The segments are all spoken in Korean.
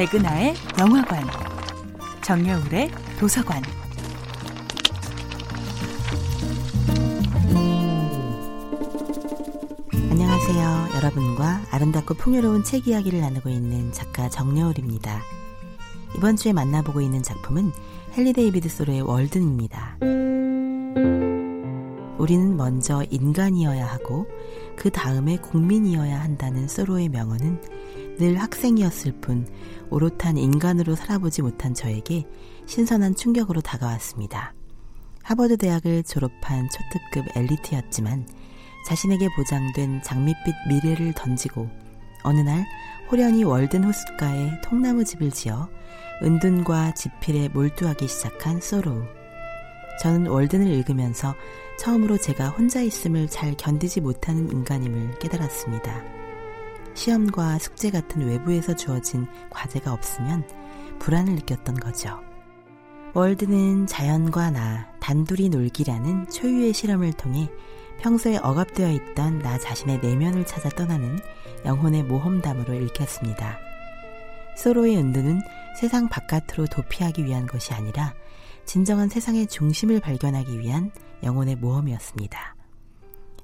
백은하의 영화관, 정여울의 도서관. 안녕하세요. 여러분과 아름답고 풍요로운 책 이야기를 나누고 있는 작가 정여울입니다. 이번 주에 만나보고 있는 작품은 헨리 데이비드 소로의 월든입니다. 우리는 먼저 인간이어야 하고 그 다음에 국민이어야 한다는 소로의 명언은 늘 학생이었을 뿐 오롯한 인간으로 살아보지 못한 저에게 신선한 충격으로 다가왔습니다. 하버드 대학을 졸업한 초특급 엘리트였지만 자신에게 보장된 장밋빛 미래를 던지고 어느 날 호련히 월든 호숫가에 통나무 집을 지어 은둔과 지필에 몰두하기 시작한 소로우. 저는 월든을 읽으면서 처음으로 제가 혼자 있음을 잘 견디지 못하는 인간임을 깨달았습니다. 시험과 숙제 같은 외부에서 주어진 과제가 없으면 불안을 느꼈던 거죠. 월드는 자연과 나, 단둘이 놀기라는 초유의 실험을 통해 평소에 억압되어 있던 나 자신의 내면을 찾아 떠나는 영혼의 모험담으로 읽혔습니다. 소로의 은두는 세상 바깥으로 도피하기 위한 것이 아니라 진정한 세상의 중심을 발견하기 위한 영혼의 모험이었습니다.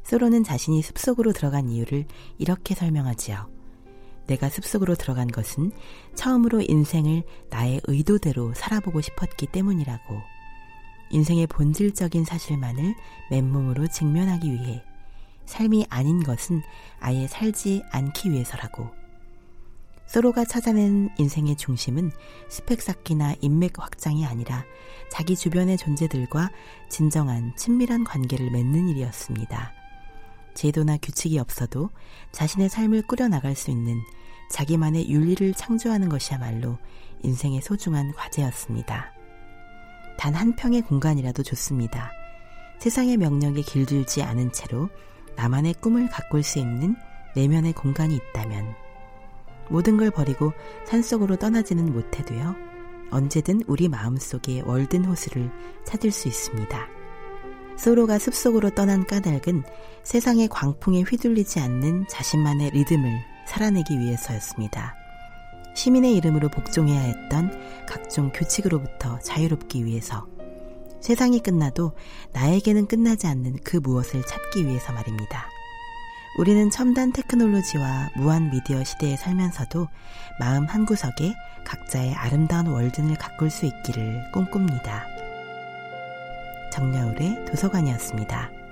소로는 자신이 숲속으로 들어간 이유를 이렇게 설명하지요. 내가 숲속으로 들어간 것은 처음으로 인생을 나의 의도대로 살아보고 싶었기 때문이라고. 인생의 본질적인 사실만을 맨몸으로 직면하기 위해 삶이 아닌 것은 아예 살지 않기 위해서라고. 소로가 찾아낸 인생의 중심은 스펙 쌓기나 인맥 확장이 아니라 자기 주변의 존재들과 진정한 친밀한 관계를 맺는 일이었습니다. 제도나 규칙이 없어도 자신의 삶을 꾸려나갈 수 있는 자기만의 윤리를 창조하는 것이야말로 인생의 소중한 과제였습니다. 단 한 평의 공간이라도 좋습니다. 세상의 명령에 길들지 않은 채로 나만의 꿈을 가꿀 수 있는 내면의 공간이 있다면 모든 걸 버리고 산속으로 떠나지는 못해도요. 언제든 우리 마음속에 월든 호수를 찾을 수 있습니다. 소로가 숲속으로 떠난 까닭은 세상의 광풍에 휘둘리지 않는 자신만의 리듬을 살아내기 위해서였습니다. 시민의 이름으로 복종해야 했던 각종 규칙으로부터 자유롭기 위해서 세상이 끝나도 나에게는 끝나지 않는 그 무엇을 찾기 위해서 말입니다. 우리는 첨단 테크놀로지와 무한 미디어 시대에 살면서도 마음 한구석에 각자의 아름다운 월든을 가꿀 수 있기를 꿈꿉니다. 정여울의 도서관이었습니다.